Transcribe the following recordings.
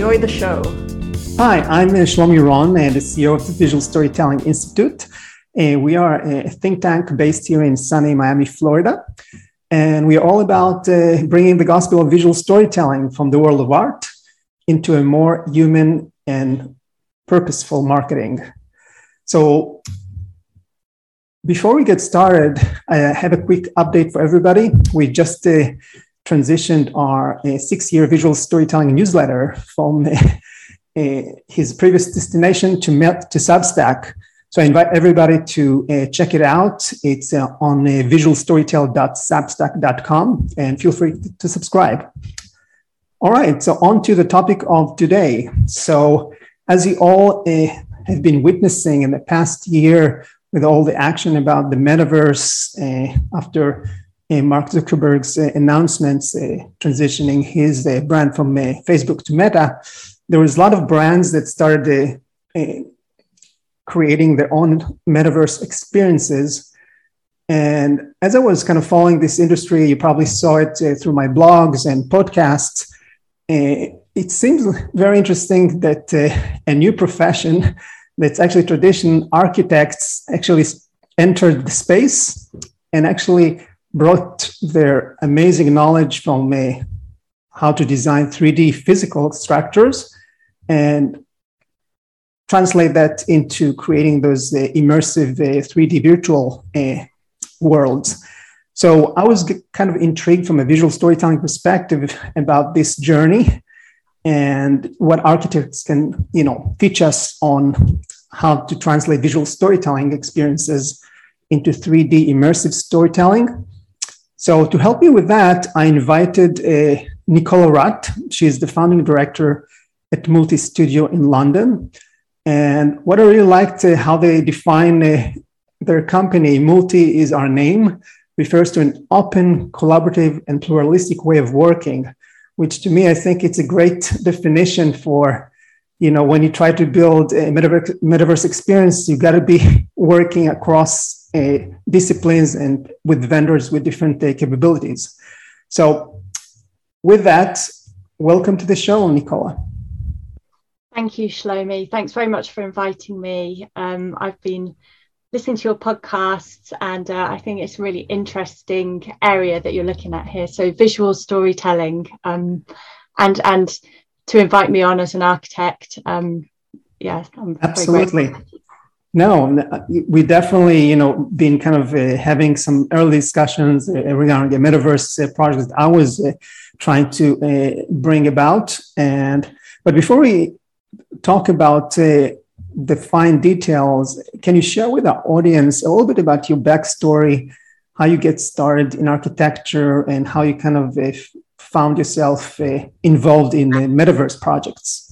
Enjoy the show. Hi, I'm uh, Shlomi Ron, uh, the CEO of the Visual Storytelling Institute. Uh, we are a think tank based here in sunny Miami, Florida. And we are all about bringing the gospel of visual storytelling from the world of art into a more human and purposeful marketing. So, before we get started, I have a quick update for everybody. We just uh, transitioned our uh, six year visual storytelling newsletter from uh, uh, his previous destination to, to Substack. So I invite everybody to uh, check it out. It's uh, on uh, visualstorytell.substack.com and feel free to subscribe. All right, so on to the topic of today. So, as you all uh, have been witnessing in the past year with all the action about the metaverse after Mark Zuckerberg's uh, announcements uh, transitioning his brand from Facebook to Meta, there was a lot of brands that started creating their own metaverse experiences. And as I was kind of following this industry, you probably saw it uh, through my blogs and podcasts. Uh, it seems very interesting that uh, a new profession that's actually tradition architects actually entered the space and actually brought their amazing knowledge from uh, how to design 3D physical structures and translate that into creating those uh, immersive uh, 3D virtual uh, worlds. So I was kind of intrigued from a visual storytelling perspective about this journey and what architects can, you know, teach us on how to translate visual storytelling experiences into 3D immersive storytelling so to help me with that, I invited uh, Nicola Rutt. She's the founding director at Multi Studio in London. And what I really liked uh, how they define uh, their company, Multi is our name, refers to an open, collaborative, and pluralistic way of working, which to me, I think it's a great definition for, you know, when you try to build a metaverse, experience, you got to be working across disciplines and with vendors with different uh, capabilities. So, with that, welcome to the show, Nicola. Thank you, Shlomi. Thanks very much for inviting me. Um, I've been listening to your podcasts, and uh, I think it's a really interesting area that you're looking at here. So, visual storytelling, um, and and to invite me on as an architect. Um, yeah, I'm absolutely. No, uh, we definitely, you know, been kind of uh, having some early discussions uh, regarding the metaverse uh, project I was uh, trying to uh, bring about. And but before we talk about the fine details, can you share with our audience a little bit about your backstory, how you get started in architecture, and how you kind of found yourself involved in the metaverse projects?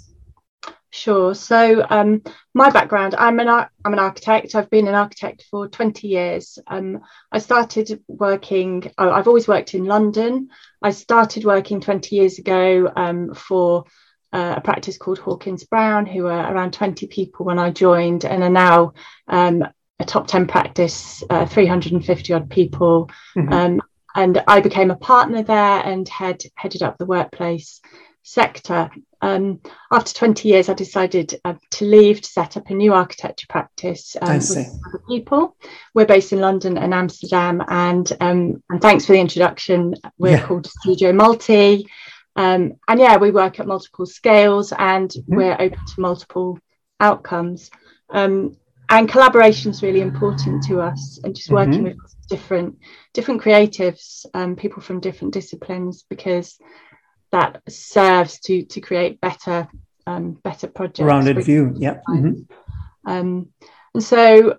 Sure. So um, my background, I'm an I'm an architect. I've been an architect for 20 years. Um, I started working. Oh, I've always worked in London. I started working 20 years ago um, for uh, a practice called Hawkins Brown, who were around 20 people when I joined, and are now um, a top 10 practice, uh, 350 odd people. Mm-hmm. Um, and I became a partner there and had headed up the workplace sector. Um, after 20 years, I decided uh, to leave to set up a new architecture practice um, with other people. We're based in London and Amsterdam, and um, and thanks for the introduction. We're yeah. called Studio Multi, um, and yeah, we work at multiple scales, and mm-hmm. we're open to multiple outcomes. Um, and collaboration is really important to us, and just working mm-hmm. with different different creatives, um, people from different disciplines, because that serves to to create better um, better projects. Rounded view, yeah. Mm-hmm. Um, and so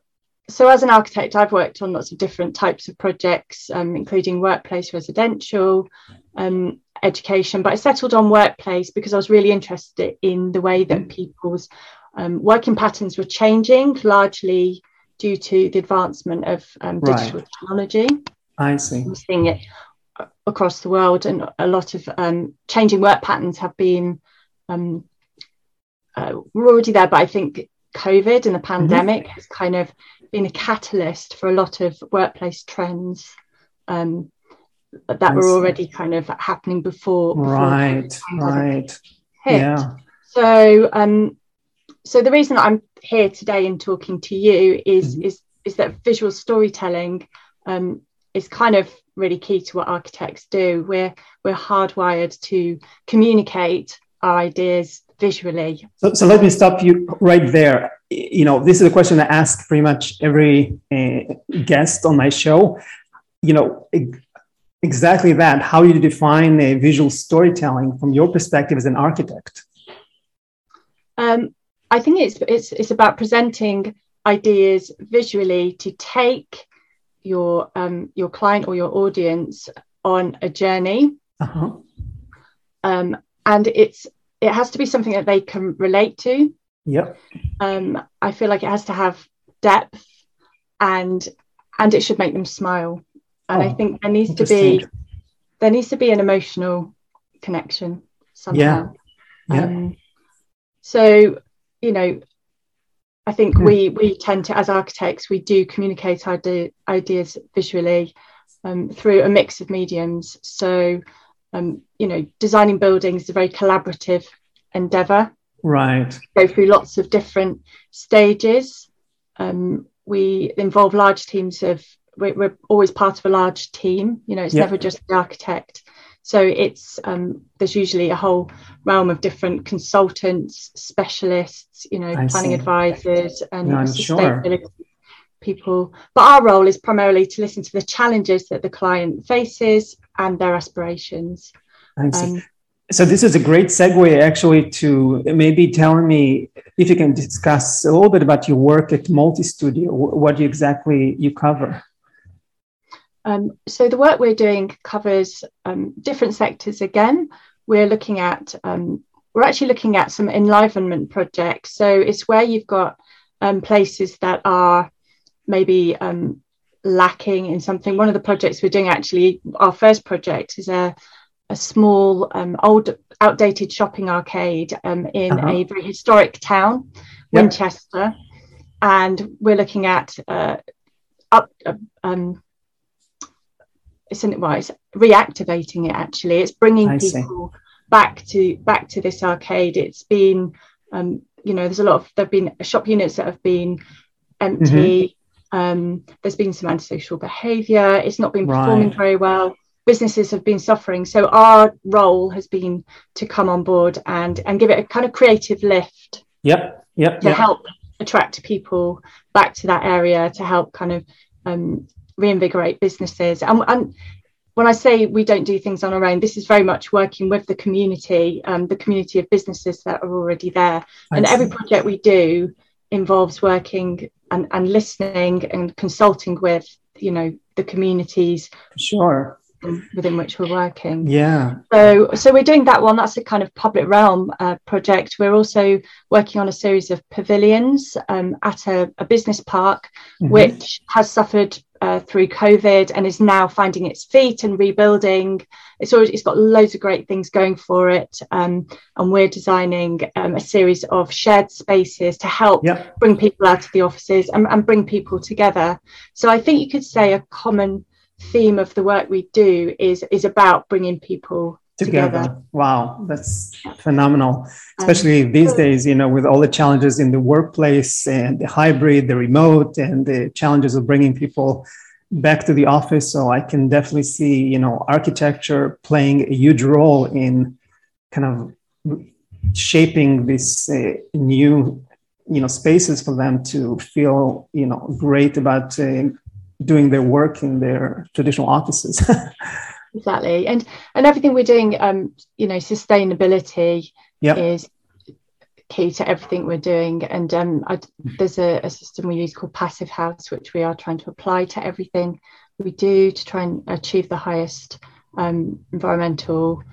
so as an architect, I've worked on lots of different types of projects, um, including workplace residential, um, education, but I settled on workplace because I was really interested in the way that people's um, working patterns were changing, largely due to the advancement of um, digital right. technology. I see. I'm seeing it across the world, and a lot of um, changing work patterns have been um, uh, we're already there, but I think COVID and the mm-hmm. pandemic mm-hmm. has kind of been a catalyst for a lot of workplace trends um, that were already kind of happening before. before right, right. Hit. Yeah. So, um, so the reason I'm here today and talking to you is mm-hmm. is is that visual storytelling um, is kind of really key to what architects do. We're we're hardwired to communicate our ideas visually. So, so let me stop you right there. You know, this is a question I ask pretty much every uh, guest on my show. You know, exactly that. How you define a visual storytelling from your perspective as an architect? Um, I think it's it's it's about presenting ideas visually to take your um, your client or your audience on a journey. Uh-huh. Um, and it's it has to be something that they can relate to. Yep. Um, I feel like it has to have depth and and it should make them smile. And oh, I think there needs to be there needs to be an emotional connection somehow. Yeah. yeah. Um, so you know, I think we we tend to as architects we do communicate our ideas visually um, through a mix of mediums. So um, you know, designing buildings is a very collaborative endeavor. Right. Go through lots of different stages. Um, we involve large teams of, we're, we're, always part of a large team. You know, it's yep. never just the architect. So it's, um, there's usually a whole realm of different consultants, specialists, you know, I planning see. advisors and no, sustainability sure. people. But our role is primarily to listen to the challenges that the client faces and their aspirations. Um, so this is a great segue actually to maybe telling me if you can discuss a little bit about your work at Multi Studio, what exactly you cover. Um, so the work we're doing covers um, different sectors again. We're looking at um, we're actually looking at some enlivenment projects. So it's where you've got um, places that are maybe um, lacking in something. One of the projects we're doing actually, our first project is a, a small, um, old, outdated shopping arcade um, in uh-huh. a very historic town, yep. Winchester. And we're looking at uh, up, uh, um, it's, an, well, it's reactivating it actually. It's bringing I people see. back to back to this arcade. It's been, um, you know, there's a lot of there've been shop units that have been empty. Mm-hmm um, there's been some antisocial behaviour. It's not been performing right. very well. Businesses have been suffering. So our role has been to come on board and and give it a kind of creative lift. Yep. Yep. To yep. help attract people back to that area, to help kind of um, reinvigorate businesses. And, and when I say we don't do things on our own, this is very much working with the community, um, the community of businesses that are already there. I and see. every project we do involves working and, and listening and consulting with you know the communities sure within which we're working yeah so so we're doing that one that's a kind of public realm uh, project we're also working on a series of pavilions um, at a, a, business park mm-hmm. which has suffered uh, through COVID and is now finding its feet and rebuilding. It's already it's got loads of great things going for it, um, and we're designing um, a series of shared spaces to help yep. bring people out of the offices and, and bring people together. So I think you could say a common theme of the work we do is is about bringing people together. together. Wow, that's phenomenal. Especially um, these days, you know, with all the challenges in the workplace and the hybrid, the remote, and the challenges of bringing people back to the office. So I can definitely see, you know, architecture playing a huge role in kind of shaping this uh, new, you know, spaces for them to feel, you know, great about uh, doing their work in their traditional offices. exactly and and everything we're doing um you know sustainability yep. is key to everything we're doing and um I, there's a, a, system we use called passive house which we are trying to apply to everything we do to try and achieve the highest um, environmental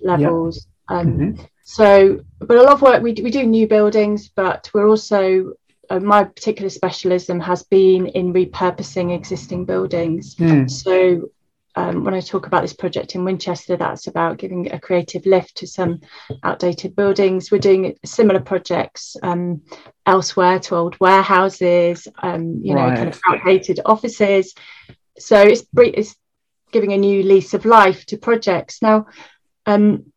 levels. Yeah. Um, mm-hmm. So, but a lot of work we do, we do new buildings, but we're also uh, my particular specialism has been in repurposing existing buildings. Mm. So um, when I talk about this project in Winchester, that's about giving a creative lift to some outdated buildings. We're doing similar projects um, elsewhere to old warehouses, um, you right. know, kind of outdated offices. So it's, it's giving a new lease of life to projects. Now, um,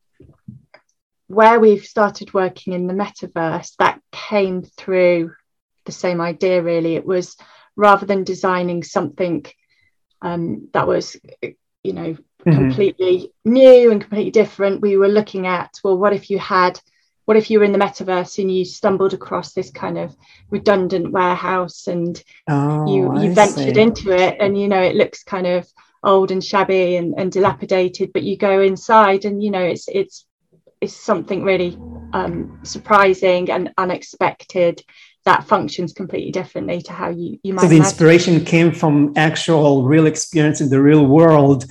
where we've started working in the metaverse, that came through the same idea, really. It was rather than designing something um, that was, you know, mm-hmm. completely new and completely different. We were looking at, well, what if you had, what if you were in the metaverse and you stumbled across this kind of redundant warehouse and oh, you you ventured see. into it and you know it looks kind of old and shabby and, and dilapidated, but you go inside and you know it's it's it's something really um, surprising and unexpected that functions completely differently to how you you might. So the inspiration came from actual real experience in the real world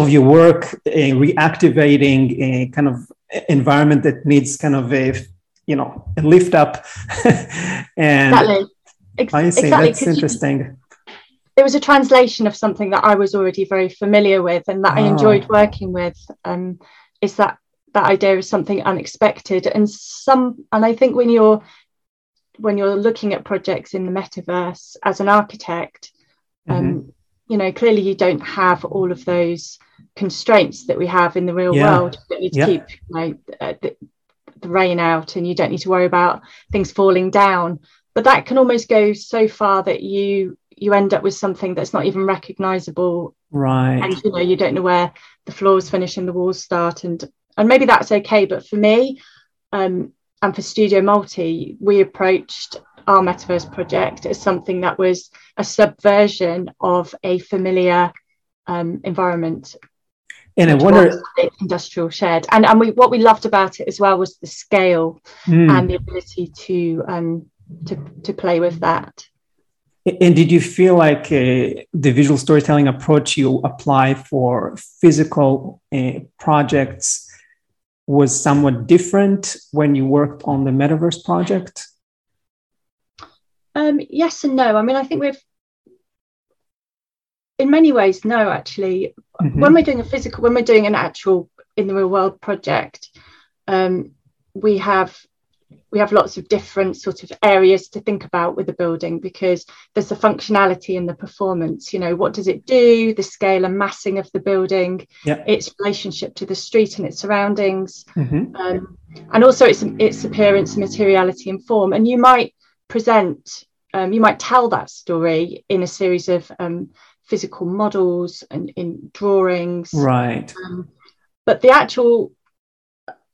of your work, uh, reactivating a kind of environment that needs kind of a you know a lift up. and exactly. Ex- I see exactly, that's interesting. You, it was a translation of something that I was already very familiar with and that oh. I enjoyed working with. Um, is that that idea of something unexpected and some and I think when you're when you're looking at projects in the metaverse as an architect, mm-hmm. um, you know, clearly you don't have all of those constraints that we have in the real yeah. world. You need to yeah. keep you know, uh, the, the rain out and you don't need to worry about things falling down. But that can almost go so far that you you end up with something that's not even recognizable right and you know you don't know where the floors finish and the walls start and and maybe that's okay but for me um, and for Studio Multi, we approached our metaverse project as something that was a subversion of a familiar um, environment. And I wonder, industrial shed, and and we what we loved about it as well was the scale mm. and the ability to um, to to play with that. And did you feel like uh, the visual storytelling approach you apply for physical uh, projects? Was somewhat different when you worked on the metaverse project? Um, yes and no. I mean, I think we've, in many ways, no, actually. Mm-hmm. When we're doing a physical, when we're doing an actual in the real world project, um, we have we have lots of different sort of areas to think about with the building because there's the functionality and the performance you know what does it do the scale and massing of the building yeah. its relationship to the street and its surroundings mm-hmm. um, and also its its appearance materiality and form and you might present um, you might tell that story in a series of um, physical models and in drawings right um, but the actual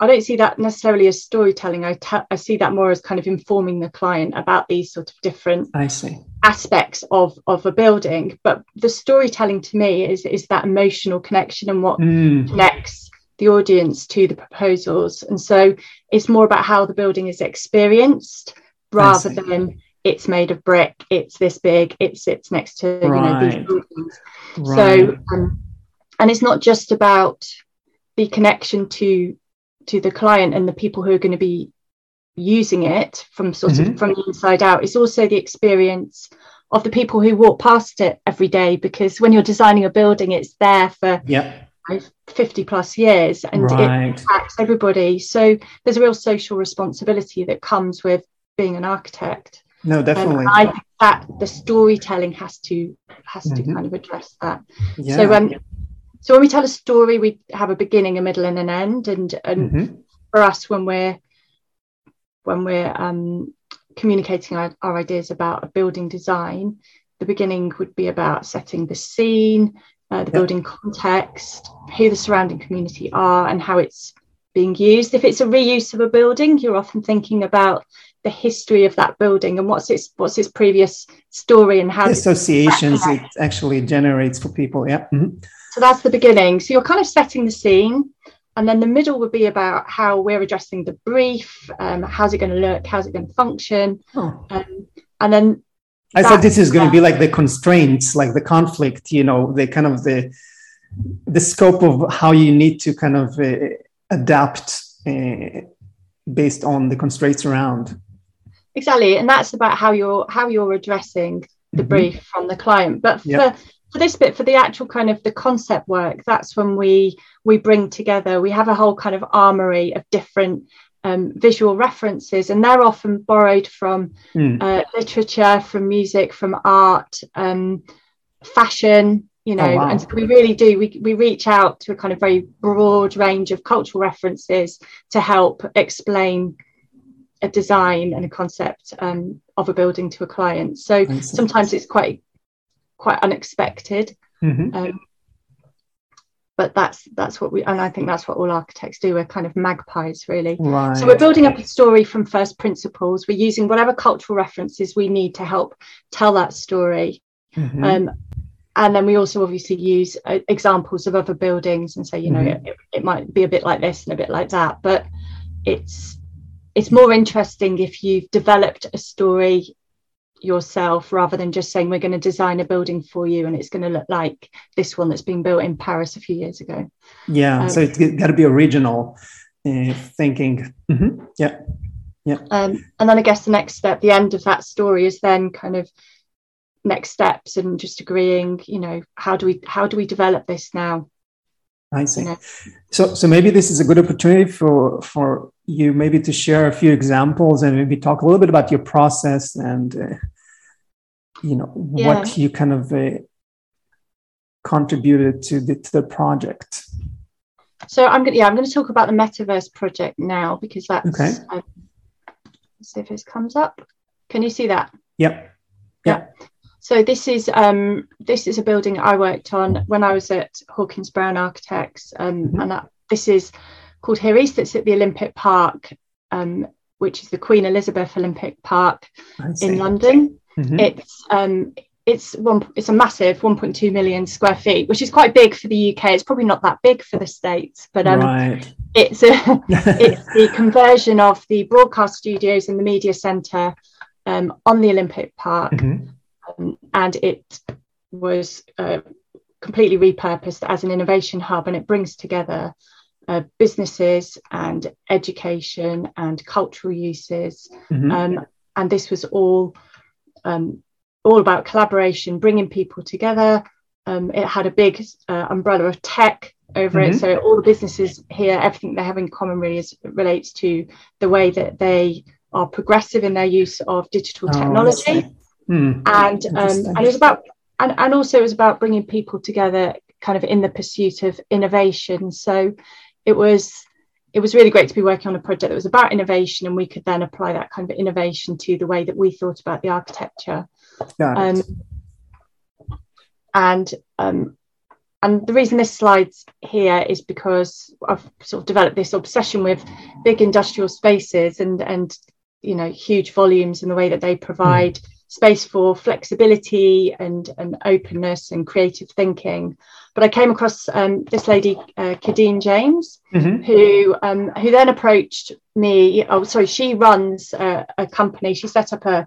I don't see that necessarily as storytelling. I, I see that more as kind of informing the client about these sort of different I see. aspects of, of a building. But the storytelling to me is, is that emotional connection and what mm. connects the audience to the proposals. And so it's more about how the building is experienced rather than it's made of brick, it's this big, it sits next to right. you know these buildings. Right. So um, and it's not just about the connection to to the client and the people who are going to be using it from sort mm-hmm. of from the inside out it's also the experience of the people who walk past it every day because when you're designing a building it's there for yeah 50 plus years and right. it impacts everybody so there's a real social responsibility that comes with being an architect no definitely um, i think that the storytelling has to has mm-hmm. to kind of address that yeah. so um so when we tell a story we have a beginning a middle and an end and and mm-hmm. for us when we're when we're um, communicating our, our, ideas about a building design the beginning would be about setting the scene uh, the building context who the surrounding community are and how it's being used if it's a reuse of a building you're often thinking about the history of that building and what's its what's its previous story and how associations it actually generates for people yeah mm-hmm. So that's the beginning. So you're kind of setting the scene. And then the middle would be about how we're addressing the brief. Um, how's it going to look? How's it going to function? Oh. Um, and then I thought this is going to be like the constraints, like the conflict, you know, the kind of the the scope of how you need to kind of uh, adapt uh, based on the constraints around. Exactly, and that's about how you're how you're addressing the mm-hmm. brief from the client. But for yep. For this bit, for the actual kind of the concept work, that's when we we bring together. We have a whole kind of armory of different um, visual references, and they're often borrowed from mm. uh, literature, from music, from art, um, fashion. You know, oh, wow. and so we really do. We we reach out to a kind of very broad range of cultural references to help explain a design and a concept um, of a building to a client. So sometimes it's quite quite unexpected. Mm-hmm. Um, but that's that's what we and i think that's what all architects do we're kind of magpies really right. so we're building up a story from first principles we're using whatever cultural references we need to help tell that story mm-hmm. um, and then we also obviously use uh, examples of other buildings and say you know mm-hmm. it, it might be a bit like this and a bit like that but it's it's more interesting if you've developed a story yourself rather than just saying we're going to design a building for you and it's going to look like this one that's been built in Paris a few years ago. Yeah, um, so it's got to be original uh, thinking. Mm-hmm. Yeah, yeah. Um, and then I guess the next step, the end of that story, is then kind of next steps and just agreeing. You know, how do we how do we develop this now? I see. You know? So, so maybe this is a good opportunity for for you maybe to share a few examples and maybe talk a little bit about your process and uh, you know yeah. what you kind of uh, contributed to the, to the project so i'm gonna yeah i'm going to talk about the metaverse project now because that's okay uh, see if this comes up can you see that yep yeah so this is um, this is a building I worked on when I was at Hawkins Brown Architects, um, mm-hmm. and that, this is called Here East. It's at the Olympic Park, um, which is the Queen Elizabeth Olympic Park in London. Mm-hmm. It's um, it's one it's a massive 1.2 million square feet, which is quite big for the UK. It's probably not that big for the States, but um, right. it's a, it's the conversion of the broadcast studios and the media centre um, on the Olympic Park, mm-hmm. um, and it was uh, completely repurposed as an innovation hub, and it brings together uh, businesses and education and cultural uses. Mm-hmm. Um, and this was all um, all about collaboration, bringing people together. Um, it had a big uh, umbrella of tech over mm-hmm. it, so all the businesses here, everything they have in common really is, relates to the way that they are progressive in their use of digital oh, technology. Hmm. And um, and it was about and, and also it was about bringing people together kind of in the pursuit of innovation. So it was it was really great to be working on a project that was about innovation and we could then apply that kind of innovation to the way that we thought about the architecture. Um, and um, and the reason this slide's here is because I've sort of developed this obsession with big industrial spaces and and you know huge volumes and the way that they provide mm space for flexibility and, and openness and creative thinking. But I came across um, this lady, uh, Kadeen James, mm-hmm. who um, who then approached me. Oh, sorry, she runs a, a company. She set up a,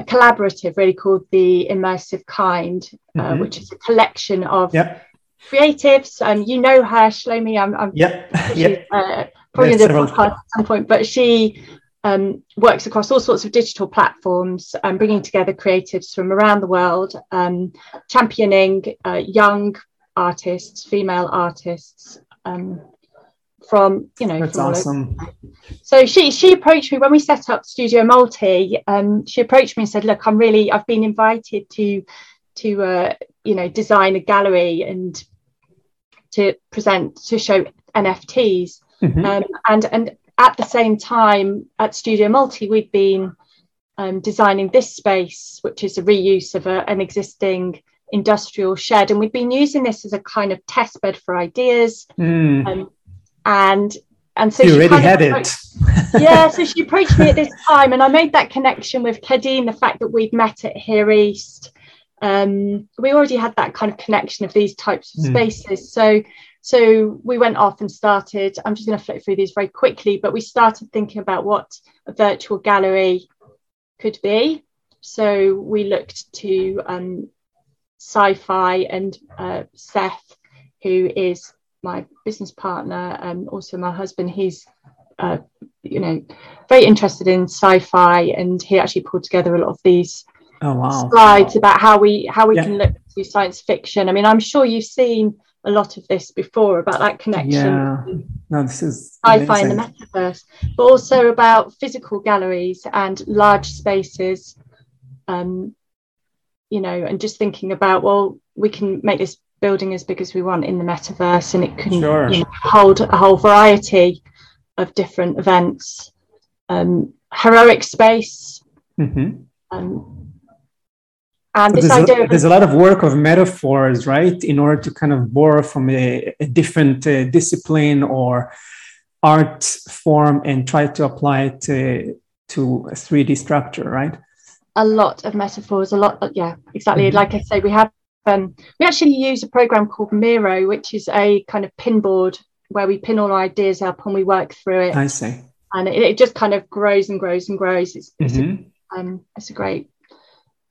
a, collaborative, really called the Immersive Kind, uh, mm-hmm. uh, which is a collection of yep. creatives. Um, you know her, Shlomi. I'm, I'm yep. yep. Uh, probably yeah, the podcast at some point, but she um, works across all sorts of digital platforms, um, bringing together creatives from around the world, um, championing uh, young artists, female artists um, from you know. That's awesome. So she she approached me when we set up Studio Multi. Um, she approached me and said, "Look, I'm really I've been invited to to uh, you know design a gallery and to present to show NFTs." Mm-hmm. Um, and and at the same time, at Studio Multi, we'd been um, designing this space, which is a reuse of a, an existing industrial shed. And we'd been using this as a kind of test bed for ideas. Mm. Um, and and so you already had it. yeah, so she approached me at this time, and I made that connection with Kadeen, the fact that we'd met at Here East. Um, we already had that kind of connection of these types of mm. spaces. So so we went off and started. I'm just going to flip through these very quickly, but we started thinking about what a virtual gallery could be. So we looked to um, sci-fi and uh, Seth, who is my business partner and also my husband. He's uh, you know very interested in sci-fi, and he actually pulled together a lot of these oh, wow. slides about how we how we yeah. can look to science fiction. I mean, I'm sure you've seen a lot of this before about that connection. Yeah, no, this is sci-fi and the metaverse, but also about physical galleries and large spaces. Um, you know, and just thinking about well, we can make this building as big as we want in the metaverse, and it can sure. you know, hold a whole variety of different events. Um, heroic space. Mm-hmm. Um, and this there's, idea a, there's a lot of work of metaphors, right, in order to kind of borrow from a, a different uh, discipline or art form and try to apply it to, to a 3D structure, right? A lot of metaphors, a lot, yeah, exactly. Mm-hmm. Like I say, we have um, we actually use a program called Miro, which is a kind of pinboard where we pin all our ideas up and we work through it. I see. And it, it just kind of grows and grows and grows. It's, mm-hmm. it's, a, mm-hmm. um, it's a great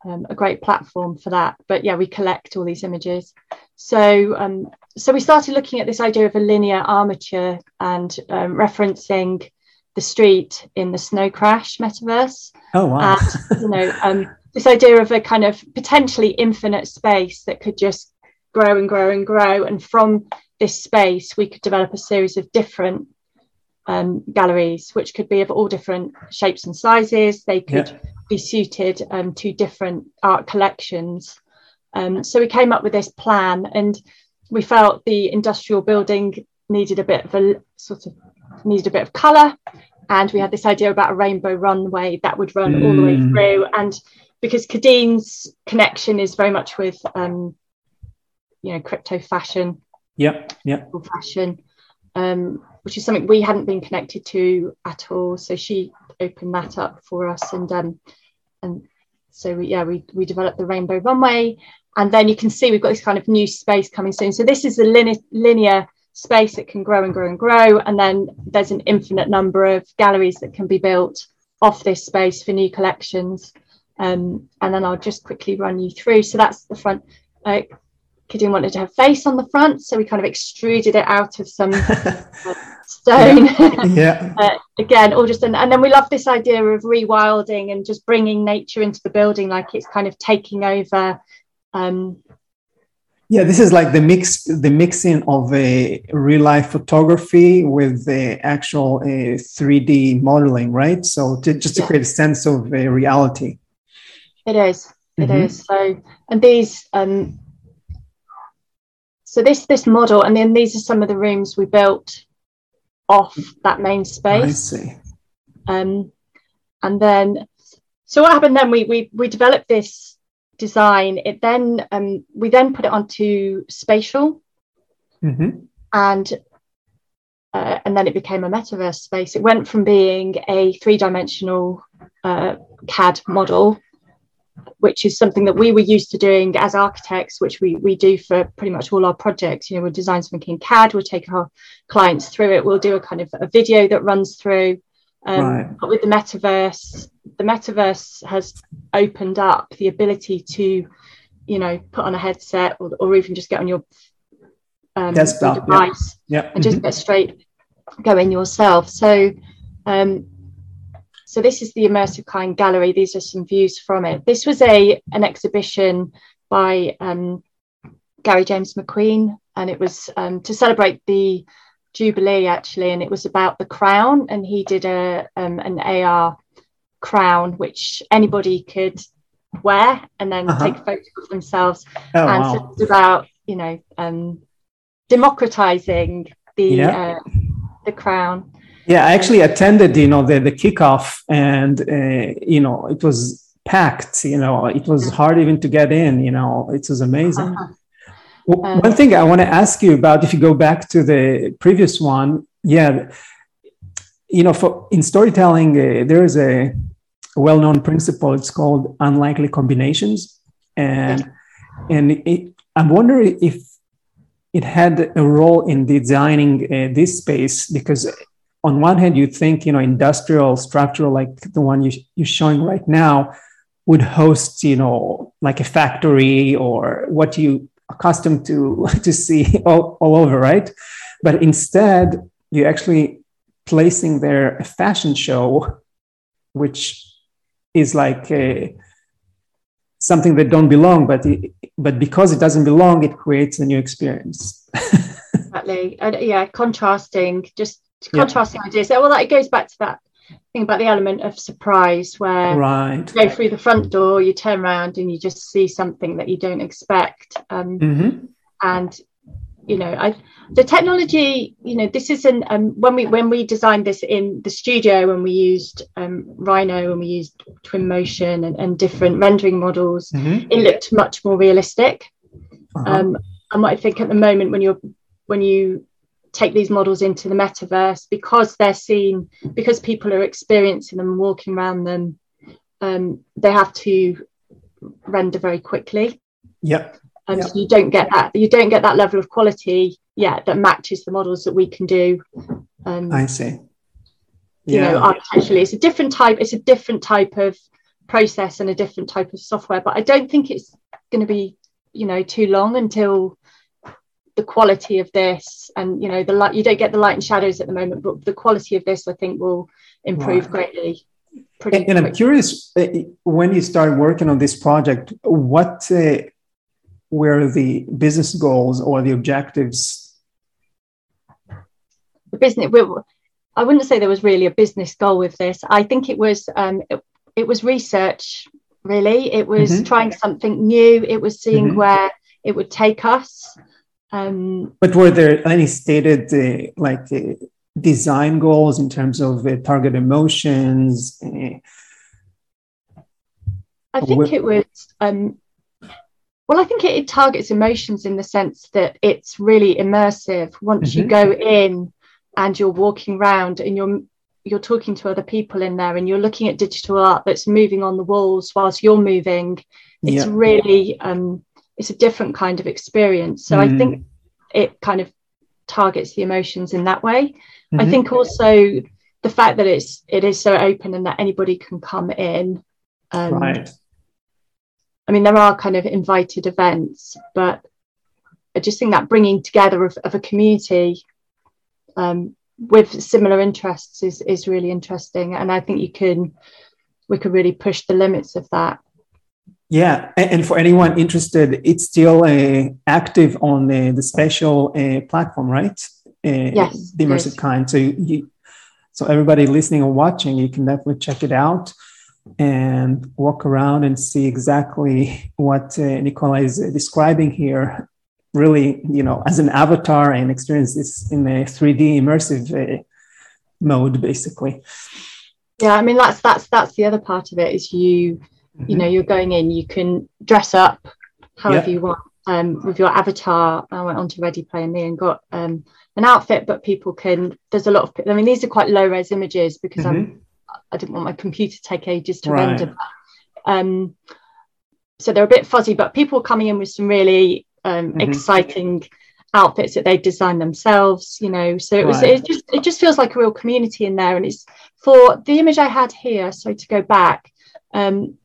um, a great platform for that. But yeah, we collect all these images. So um, so we started looking at this idea of a linear armature and um, referencing the street in the Snow Crash metaverse. Oh wow! And, you know, um, this idea of a kind of potentially infinite space that could just grow and grow and grow, and from this space we could develop a series of different um, galleries, which could be of all different shapes and sizes. They could yeah be suited um, to different art collections. Um, so we came up with this plan, and we felt the industrial building needed a bit of a sort of needed a bit of colour, and we had this idea about a rainbow runway that would run mm. all the way mm. through. And because Kadeen's connection is very much with, um, you know, crypto fashion, yeah, yeah, fashion, um, which is something we hadn't been connected to at all. So she opened that up for us, and um, and so we, yeah, we we developed the Rainbow Runway, and then you can see we've got this kind of new space coming soon. So this is a linear linear space that can grow and grow and grow, and then there's an infinite number of galleries that can be built off this space for new collections. Um, and then I'll just quickly run you through. So that's the front. Uh, Kadeen wanted to have face on the front, so we kind of extruded it out of some uh, stone. Yeah. yeah. uh, again, all just an, and then we love this idea of rewilding and just bringing nature into the building, like it's kind of taking over. Um, yeah, this is like the mix, the mixing of a real life photography with the actual uh, 3D modeling, right? So to, just to yeah. create a sense of uh, reality. It is. It mm-hmm. is. So, and these um, so this this model, and then these are some of the rooms we built off that main space. I see. Um, and then, so what happened then? We we we developed this design. It then um, we then put it onto spatial, mm-hmm. and uh, and then it became a metaverse space. It went from being a three dimensional uh, CAD model which is something that we were used to doing as architects, which we, we do for pretty much all our projects. You know, we'll design something in CAD, we'll take our clients through it, we'll do a kind of a video that runs through. Um, right. But with the metaverse, the metaverse has opened up the ability to, you know, put on a headset or, or even just get on your um, desktop device yeah. Yeah. and just mm-hmm. get straight going yourself. So um, so this is the Immersive Kind Gallery. These are some views from it. This was a an exhibition by um, Gary James McQueen, and it was um, to celebrate the Jubilee actually, and it was about the crown. And he did a um, an AR crown which anybody could wear and then uh-huh. take photos of themselves. Oh, and wow. so it's about you know um, democratizing the yeah. uh, the crown. Yeah, I actually attended, you know, the, the kickoff and, uh, you know, it was packed, you know, it was hard even to get in, you know, it was amazing. Uh-huh. Um, one thing I want to ask you about, if you go back to the previous one, yeah, you know, for in storytelling, uh, there is a well-known principle. It's called unlikely combinations, and and it, I'm wondering if it had a role in designing uh, this space because on one hand, you think, you know, industrial structure like the one you, you're showing right now would host, you know, like a factory or what you accustomed to to see all, all over, right? But instead, you're actually placing there a fashion show, which is like a, something that don't belong, but it, but because it doesn't belong, it creates a new experience. exactly. Uh, yeah, contrasting, just contrasting yeah. ideas. So, well, that it goes back to that thing about the element of surprise, where right. you go through the front door, you turn around, and you just see something that you don't expect. Um, mm-hmm. And you know, I the technology, you know, this isn't um, when we when we designed this in the studio when we used um, Rhino and we used Twinmotion and, and different rendering models, mm-hmm. it looked much more realistic. Uh-huh. Um, and I think at the moment when you're when you take these models into the metaverse because they're seen because people are experiencing them walking around them um, they have to render very quickly yep and yep. so you don't get that you don't get that level of quality yet that matches the models that we can do um, i see yeah. you know architecturally it's a different type it's a different type of process and a different type of software but i don't think it's going to be you know too long until the quality of this and you know the light you don't get the light and shadows at the moment but the quality of this i think will improve right. greatly and, and i'm curious uh, when you started working on this project what uh, were the business goals or the objectives the business i wouldn't say there was really a business goal with this i think it was um, it, it was research really it was mm-hmm. trying something new it was seeing mm-hmm. where it would take us um, but were there any stated uh, like uh, design goals in terms of uh, target emotions? Uh, I think it was. Um, well, I think it, it, targets emotions in the sense that it's really immersive. Once mm-hmm. you go in and you're walking around and you're you're talking to other people in there and you're looking at digital art that's moving on the walls whilst you're moving, it's yeah. really um, it's a different kind of experience. So mm. I think it kind of targets the emotions in that way. Mm-hmm. I think also the fact that it's it is so open and that anybody can come in. Um, right. I mean, there are kind of invited events, but I just think that bringing together of, of a community um, with similar interests is is really interesting, and I think you can we could really push the limits of that. Yeah, and for anyone interested, it's still uh, active on the, the Spatial uh, platform, right? Uh, yes. The immersive yes. kind. So, you, so everybody listening or watching, you can definitely check it out and walk around and see exactly what uh, Nicola is describing here. Really, you know, as an avatar and experience this in a 3D immersive uh, mode, basically. Yeah, I mean that's that's that's the other part of it is you Mm-hmm. You know, you're going in, you can dress up however you want um, with your avatar. I went on to Ready Player Me and got um, an outfit, but people can. There's a lot of. I mean, these are quite low res images because mm-hmm. I'm. I didn't want my computer to take ages to right. render. Um, so they're a bit fuzzy, but people are coming in with some really um, mm-hmm. exciting outfits that they designed themselves. You know, so it was. Right. It just. It just feels like a real community in there, and it's for the image I had here. So to go back. Um,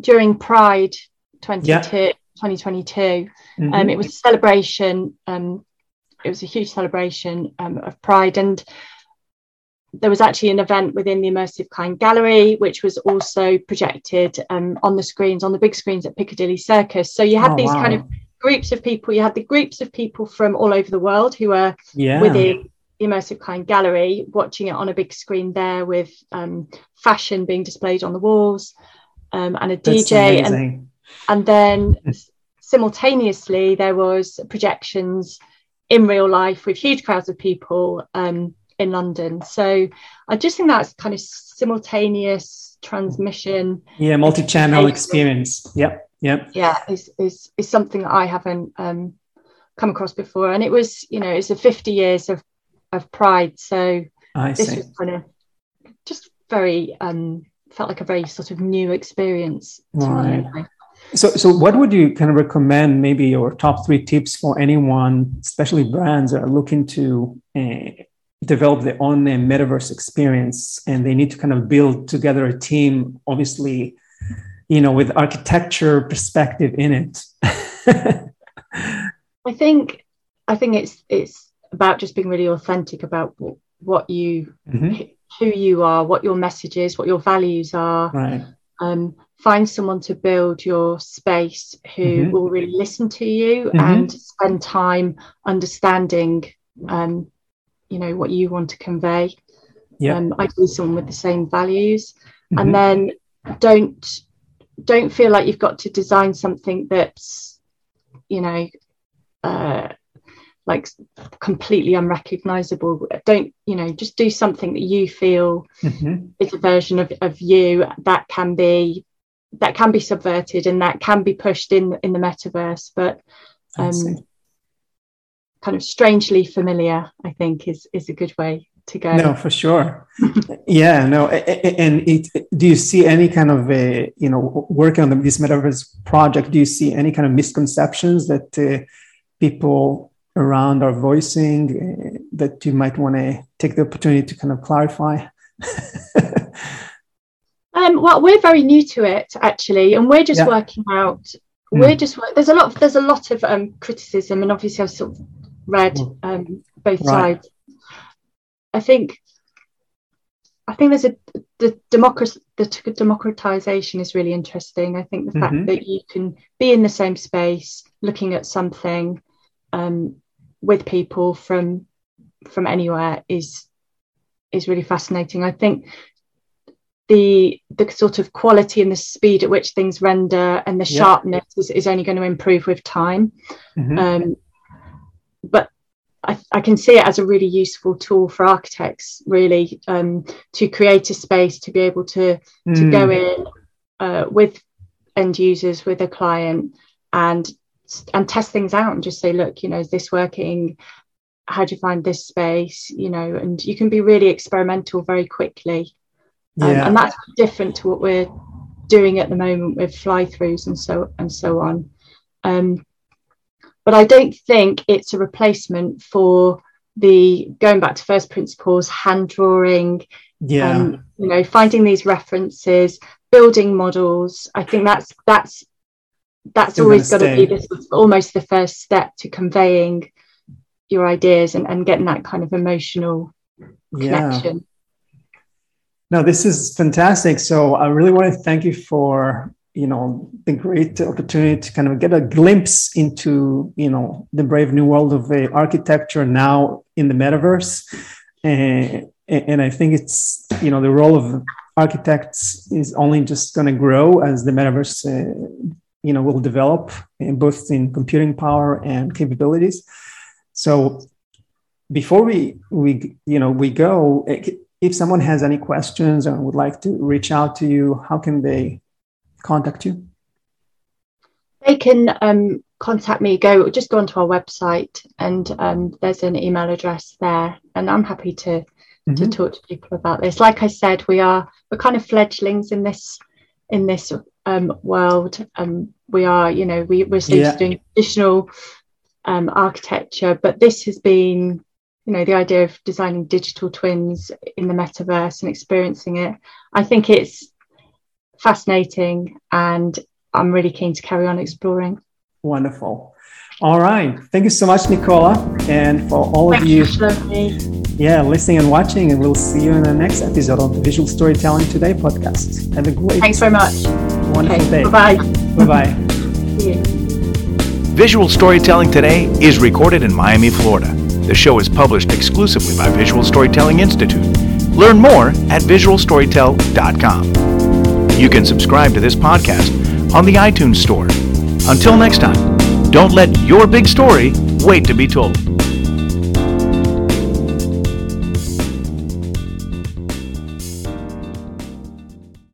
during Pride 22, yeah. 2022. Mm-hmm. Um, it was a celebration. Um, it was a huge celebration um, of Pride, and there was actually an event within the Immersive Kind Gallery, which was also projected um, on the screens, on the big screens at Piccadilly Circus. So you had oh, these wow. kind of groups of people. You had the groups of people from all over the world who were yeah. within the Immersive Kind Gallery, watching it on a big screen there with um, fashion being displayed on the walls um, and a That's DJ, and, and then simultaneously there was projections in real life with huge crowds of people um, in London. So I just think that's kind of simultaneous transmission. Yeah, multi-channel experience. Yep, yep. Yeah, is is is something that I haven't um, come across before, and it was you know it's a fifty years of of Pride, so I this see. was kind of just very um, felt like a very sort of new experience. Right. So, so what would you kind of recommend, maybe your top three tips for anyone, especially brands that are looking to uh, develop their own uh, metaverse experience and they need to kind of build together a team, obviously, you know, with architecture perspective in it. I think I think it's it's about just being really authentic about what, what you mm-hmm. Who you are, what your message is, what your values are. Right. Um, find someone to build your space who mm-hmm. will really listen to you mm-hmm. and spend time understanding um, you know what you want to convey yeah um, ideally someone with the same values mm-hmm. and then don't don't feel like you've got to design something that's you know uh, like completely unrecognizable. Don't you know just do something that you feel mm-hmm. is a version of, of you that can be that can be subverted and that can be pushed in in the metaverse. But um kind of strangely familiar i think is is a good way to go. No for sure. Yeah no and it do you see any kind of a you know working on this metaverse project do you see any kind of misconceptions that uh, people around our voicing uh, that you might want to take the opportunity to kind of clarify Um, well, we're very new to it actually, and we're just yeah. working out. Mm. We're just there's a lot of, there's a lot of um, criticism, and obviously I've sort of read hmm. um, both right. sides. I think I think there's a the democracy the democratization is really interesting. I think the mm-hmm. fact that you can be in the same space, looking at something um, with people from from anywhere is is really fascinating. I think the the sort of quality and the speed at which things render and the yeah. sharpness is, is, only going to improve with time. Mm-hmm. Um, but I, I, can see it as a really useful tool for architects, really, um, to create a space to be able to mm. to go mm. in uh, with end users, with a client, and and test things out and just say, look, you know, is this working? How do you find this space? You know, and you can be really experimental very quickly. Um, yeah. and that's different to what we're doing at the moment with fly throughs and so and so on. Um, but I don't think it's a replacement for the going back to first principles, hand drawing, yeah, um, you know, finding these references, building models. I think that's that's that's Still always got to be this almost the first step to conveying your ideas and, and getting that kind of emotional connection. Yeah. No, this is fantastic. So I really want to thank you for you know the great opportunity to kind of get a glimpse into you know the brave new world of uh, architecture now in the metaverse and, and i think it's you know the role of architects is only just going to grow as the metaverse uh, you know will develop in both in computing power and capabilities so before we we you know we go if someone has any questions and would like to reach out to you how can they contact you? They can um, contact me. Go just go onto our website, and um, there's an email address there, and I'm happy to mm-hmm. to talk to people about this. Like I said, we are we're kind of fledglings in this in this um, world. Um, we are, you know, we, we're still yeah. doing traditional um, architecture, but this has been, you know, the idea of designing digital twins in the metaverse and experiencing it. I think it's fascinating and I'm really keen to carry on exploring. Wonderful. All right. Thank you so much, Nicola. And for all Thank of you, you yeah, listening and watching, and we'll see you in the next episode of the Visual Storytelling Today podcast. Have a great Thanks very much. Wonderful okay. day. Bye bye. bye bye. Visual Storytelling Today is recorded in Miami, Florida. The show is published exclusively by Visual Storytelling Institute. Learn more at visualstorytell.com. You can subscribe to this podcast on the iTunes Store. Until next time, don't let your big story wait to be told.